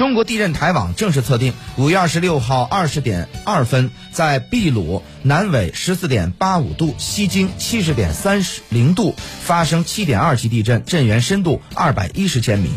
中国地震台网正式测定五月二十六号二十点二分在秘鲁南纬十四点八五度西经七十点三十零度发生七点二级地震震源深度二百一十千米。